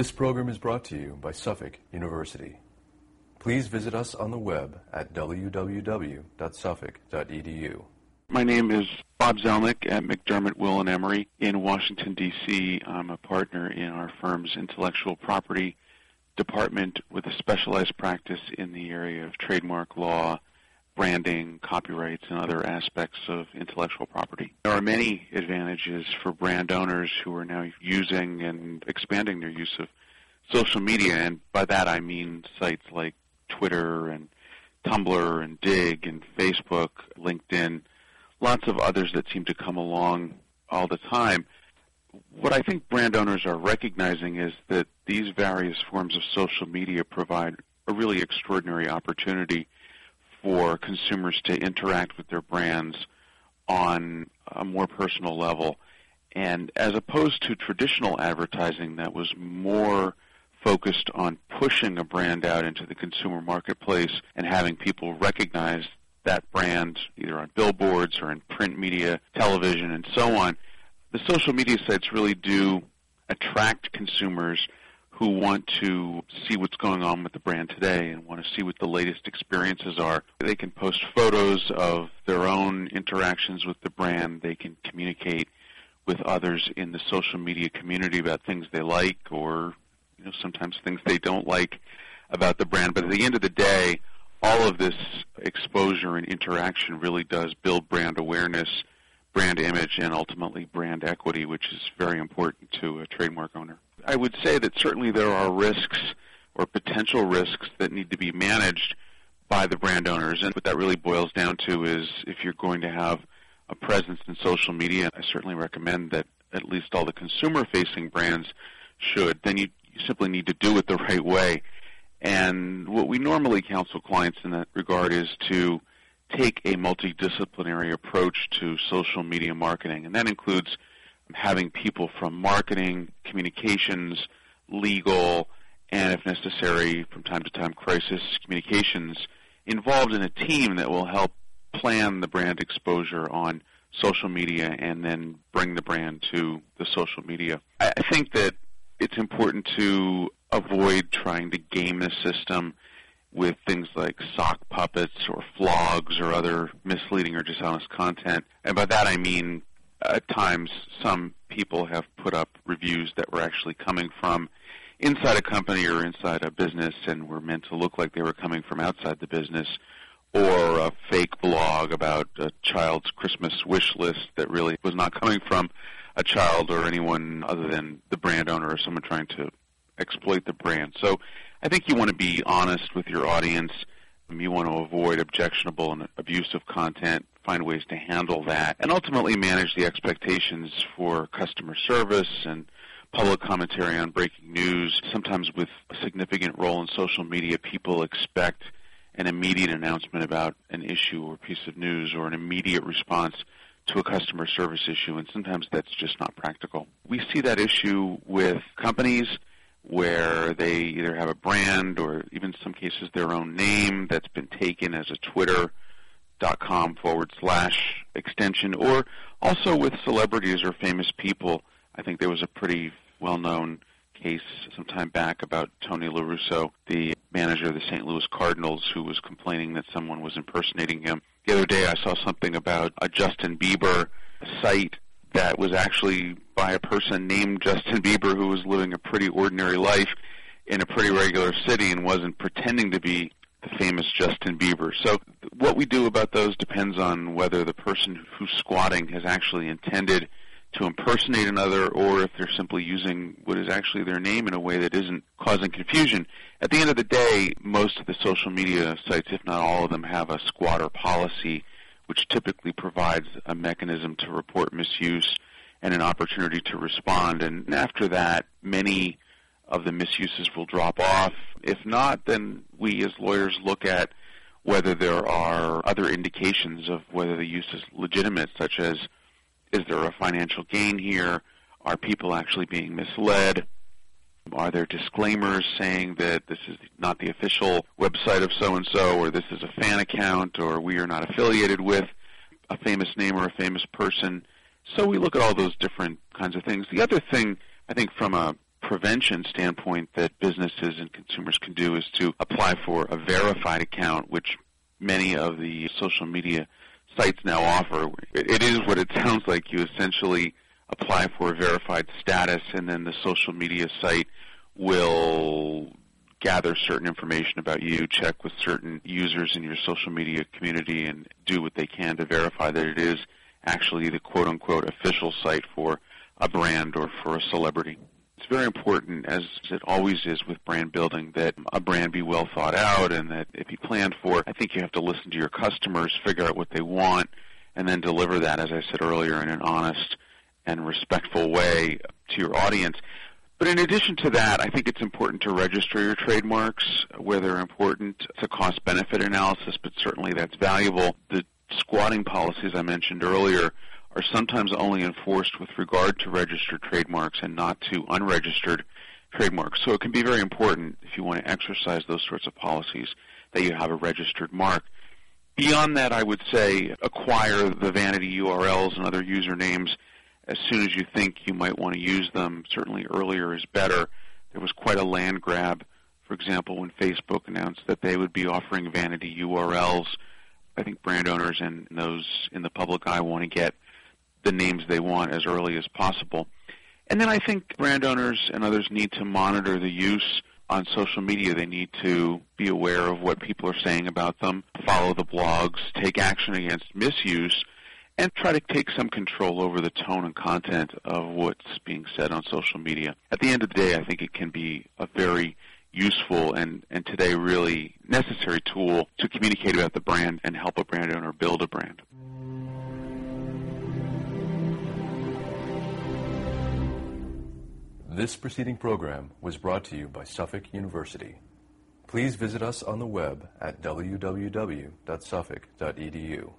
This program is brought to you by Suffolk University. Please visit us on the web at www.suffolk.edu. My name is Bob Zelnick at McDermott, Will and Emery in Washington, D.C. I'm a partner in our firm's intellectual property department with a specialized practice in the area of trademark law, branding, copyrights, and other aspects of intellectual property. There are many advantages for brand owners who are now using and expanding their use of social media, and by that I mean sites like Twitter and Tumblr and Digg and Facebook, LinkedIn, lots of others that seem to come along all the time. What I think brand owners are recognizing is that these various forms of social media provide a really extraordinary opportunity for consumers to interact with their brands on a more personal level. And as opposed to traditional advertising that was more focused on pushing a brand out into the consumer marketplace and having people recognize that brand either on billboards or in print media, television, and so on, the social media sites really do attract consumers who want to see what's going on with the brand today and want to see what the latest experiences are. They can post photos of their own interactions with the brand. They can communicate with others in the social media community about things they like or you know sometimes things they don't like about the brand. But at the end of the day, all of this exposure and interaction really does build brand awareness, brand image, and ultimately brand equity, which is very important to a trademark owner. I would say that certainly there are risks or potential risks that need to be managed by the brand owners. And what that really boils down to is if you're going to have a presence in social media, I certainly recommend that at least all the consumer facing brands should, then you, you simply need to do it the right way. And what we normally counsel clients in that regard is to take a multidisciplinary approach to social media marketing. And that includes having people from marketing, communications, legal, and if necessary, from time to time, crisis communications involved in a team that will help plan the brand exposure on social media and then bring the brand to the social media. I think that it's important to avoid trying to game the system with things like sock puppets or flogs or other misleading or dishonest content. And by that I mean at times some people have put up reviews that were actually coming from inside a company or inside a business and were meant to look like they were coming from outside the business or a fake blog about a child's Christmas wish list that really was not coming from a child or anyone other than the brand owner or someone trying to exploit the brand. So I think you want to be honest with your audience. You want to avoid objectionable and abusive content find ways to handle that, and ultimately manage the expectations for customer service and public commentary on breaking news. Sometimes with a significant role in social media, people expect an immediate announcement about an issue or piece of news or an immediate response to a customer service issue, and sometimes that's just not practical. We see that issue with companies where they either have a brand or even in some cases their own name that's been taken as a Twitter dot com forward slash extension, or also with celebrities or famous people. I think there was a pretty well known case some time back about Tony La Russa, the manager of the St. Louis Cardinals, who was complaining that someone was impersonating him. The other day I saw something about a Justin Bieber site that was actually by a person named Justin Bieber who was living a pretty ordinary life in a pretty regular city and wasn't pretending to be the famous Justin Bieber. So what we do about those depends on whether the person who's squatting has actually intended to impersonate another or if they're simply using what is actually their name in a way that isn't causing confusion. At the end of the day, most of the social media sites, if not all of them, have a squatter policy which typically provides a mechanism to report misuse and an opportunity to respond. And after that, many of the misuses will drop off. If not, then we as lawyers look at whether there are other indications of whether the use is legitimate, such as is there a financial gain here? Are people actually being misled? Are there disclaimers saying that this is not the official website of so and so, or this is a fan account, or we are not affiliated with a famous name or a famous person? So we look at all those different kinds of things. The other thing, I think, from a prevention standpoint that businesses and consumers can do is to apply for a verified account, which many of the social media sites now offer. It is what it sounds like. You essentially apply for a verified status, and then the social media site will gather certain information about you, check with certain users in your social media community, and do what they can to verify that it is actually the quote unquote official site for a brand or for a celebrity. It's very important, as it always is with brand building, that a brand be well thought out and that it be planned for. I think you have to listen to your customers, figure out what they want, and then deliver that, as I said earlier, in an honest and respectful way to your audience. But in addition to that, I think it's important to register your trademarks where they're important. It's a cost benefit analysis, but certainly that's valuable. The squatting policies I mentioned earlier are sometimes only enforced with regard to registered trademarks and not to unregistered trademarks. So it can be very important if you want to exercise those sorts of policies that you have a registered mark. Beyond that, I would say acquire the vanity URLs and other usernames as soon as you think you might want to use them. Certainly earlier is better. There was quite a land grab, for example, when Facebook announced that they would be offering vanity URLs. I think brand owners and those in the public eye want to get the names they want as early as possible. And then I think brand owners and others need to monitor the use on social media. They need to be aware of what people are saying about them, follow the blogs, take action against misuse, and try to take some control over the tone and content of what's being said on social media. At the end of the day, I think it can be a very useful and, and today really necessary tool to communicate about the brand and help a brand owner build a brand. This preceding program was brought to you by Suffolk University. Please visit us on the web at www.suffolk.edu.